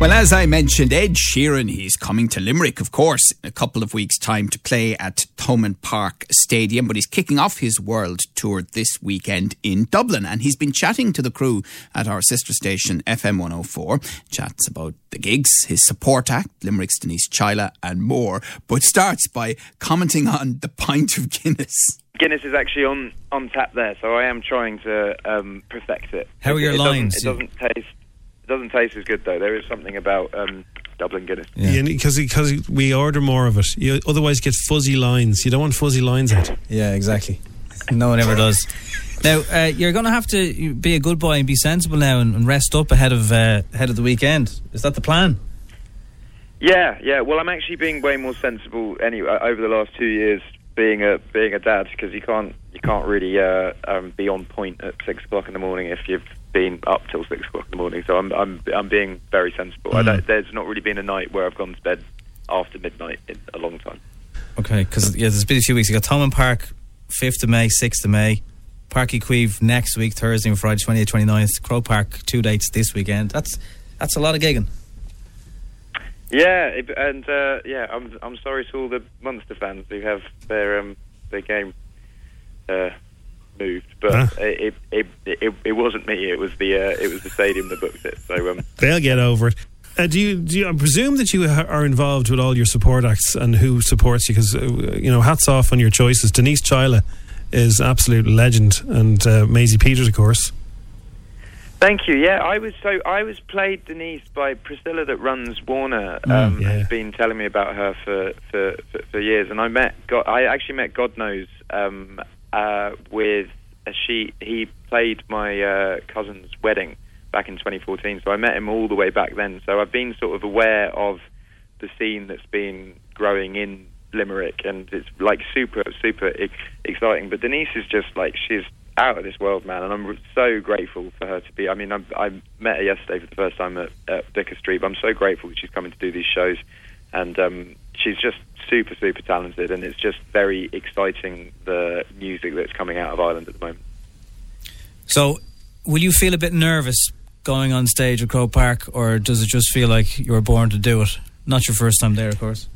Well, as I mentioned, Ed Sheeran, he's coming to Limerick, of course, in a couple of weeks' time to play at Thomond Park Stadium, but he's kicking off his world tour this weekend in Dublin. And he's been chatting to the crew at our sister station, FM 104, chats about the gigs, his support act, Limerick's Denise Chaila, and more, but starts by commenting on the pint of Guinness. Guinness is actually on, on tap there, so I am trying to um, perfect it. How are your it lines? Doesn't, it doesn't taste it doesn't taste as good though. There is something about um, Dublin Guinness. Yeah, because because we order more of it. You otherwise get fuzzy lines. You don't want fuzzy lines out. Yeah, exactly. No one ever does. Now uh, you're going to have to be a good boy and be sensible now and, and rest up ahead of uh, ahead of the weekend. Is that the plan? Yeah, yeah. Well, I'm actually being way more sensible anyway over the last two years, being a being a dad, because you can't you can't really uh, um, be on point at six o'clock in the morning if you've been up till six o'clock in the morning. So I'm I'm I'm being very sensible. I don't, there's not really been a night where I've gone to bed after midnight in a long time. Okay, because yeah, there's been a few weeks. You got Thomond Park, fifth of May, sixth of May. Park Queeve next week, Thursday and Friday, 28th, 29th. Croke Park, two dates this weekend. That's that's a lot of gigging. Yeah, it, and uh, yeah, I'm I'm sorry to all the Munster fans who have their um their game uh, moved, but Huh? it, it, it it wasn't me. It was the uh, it was the stadium that booked it. So um, They'll get over it. Uh, do you? Do you? I presume that you ha- are involved with all your support acts and who supports you. Because uh, you know, hats off on your choices. Denise Chaila is absolute legend, and uh, Maisie Peters, of course. Thank you. Yeah, I was so I was played Denise by Priscilla that runs Warner. Um, yeah. Has been telling me about her for, for, for, for years, and I met God, I actually met God knows um, uh, with she. He played my uh, cousin's wedding back in 2014, so I met him all the way back then. So I've been sort of aware of the scene that's been growing in Limerick, and it's like super super exciting. But Denise is just like she's out of this world, man, and I'm so grateful for her to be. I mean, I, I met her yesterday for the first time at, at Street. But I'm so grateful that she's coming to do these shows, and um, she's just super super talented, and it's just very exciting the music that's coming out of Ireland at the moment. So, will you feel a bit nervous going on stage at Croke Park, or does it just feel like you were born to do it? Not your first time there, of course.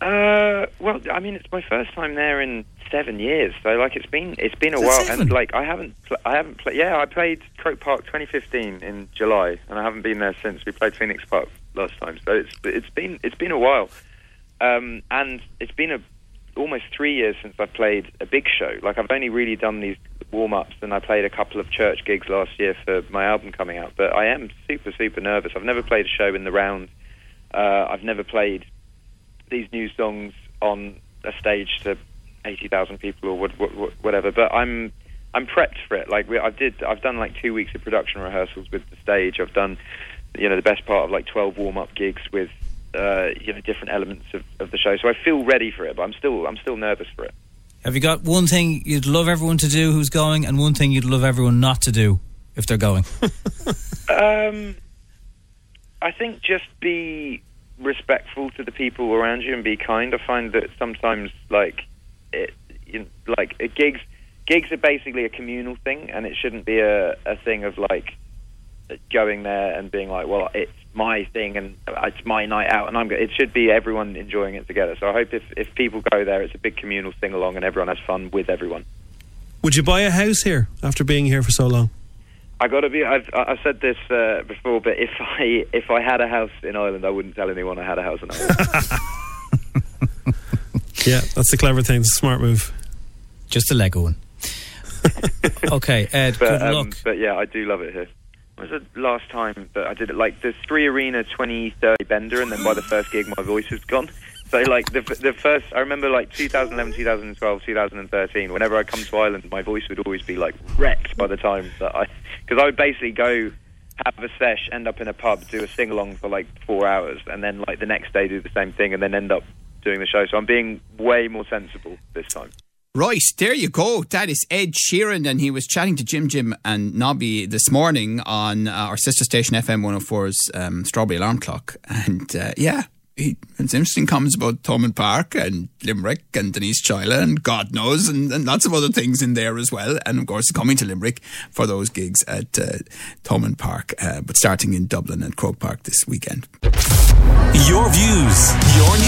Uh, well, I mean, it's my first time there in seven years, so like it's been it's been a while, seven? and like I haven't pl- I haven't played. Yeah, I played Croke Park 2015 in July, and I haven't been there since. We played Phoenix Park last time, so it's it's been it's been a while, um, and it's been a almost three years since I've played a big show. Like I've only really done these warm ups, and I played a couple of church gigs last year for my album coming out. But I am super super nervous. I've never played a show in the round. Uh, I've never played these new songs on a stage to eighty thousand people or what, what, what, whatever. But I'm I'm prepped for it. Like we, I did, I've done like two weeks of production rehearsals with the stage. I've done, you know, the best part of like twelve warm up gigs with, uh, you know, different elements of, of the show. So I feel ready for it, but I'm still I'm still nervous for it. Have you got one thing you'd love everyone to do who's going, and one thing you'd love everyone not to do if they're going? Um, I think just be respectful to the people around you and be kind. I find that sometimes, like, it, you, like uh, gigs, gigs are basically a communal thing, and it shouldn't be a, a thing of like going there and being like, well, it's my thing and it's my night out, and I'm. It should be everyone enjoying it together. So I hope if if people go there, it's a big communal thing along, and everyone has fun with everyone. Would you buy a house here after being here for so long? I got to be. I've, I've said this uh, before, but if I if I had a house in Ireland, I wouldn't tell anyone I had a house in Ireland. Yeah, that's the clever thing. It's a smart move. Just a Lego one. okay, Ed. but good um, luck. but yeah, I do love it here. Was the last time that I did it? Like the three arena 2030 bender, and then by the first gig, my voice was gone. So like the the first, I remember like 2011, 2012, 2013. Whenever I come to Ireland, my voice would always be like wrecked by the time that I, because I would basically go have a sesh, end up in a pub, do a sing along for like four hours, and then like the next day do the same thing, and then end up doing the show. So I'm being way more sensible this time. Right, there you go. That is Ed Sheeran, and he was chatting to Jim Jim and Nobby this morning on uh, our sister station FM 104's um, Strawberry Alarm Clock. And uh, yeah, he, it's interesting comments about Thomond Park and Limerick and Denise Chaila and God knows and, and, lots of other things in there as well. And of course, coming to Limerick for those gigs at uh, Thomond Park, uh, but starting in Dublin and Croke Park this weekend. Your views, your news,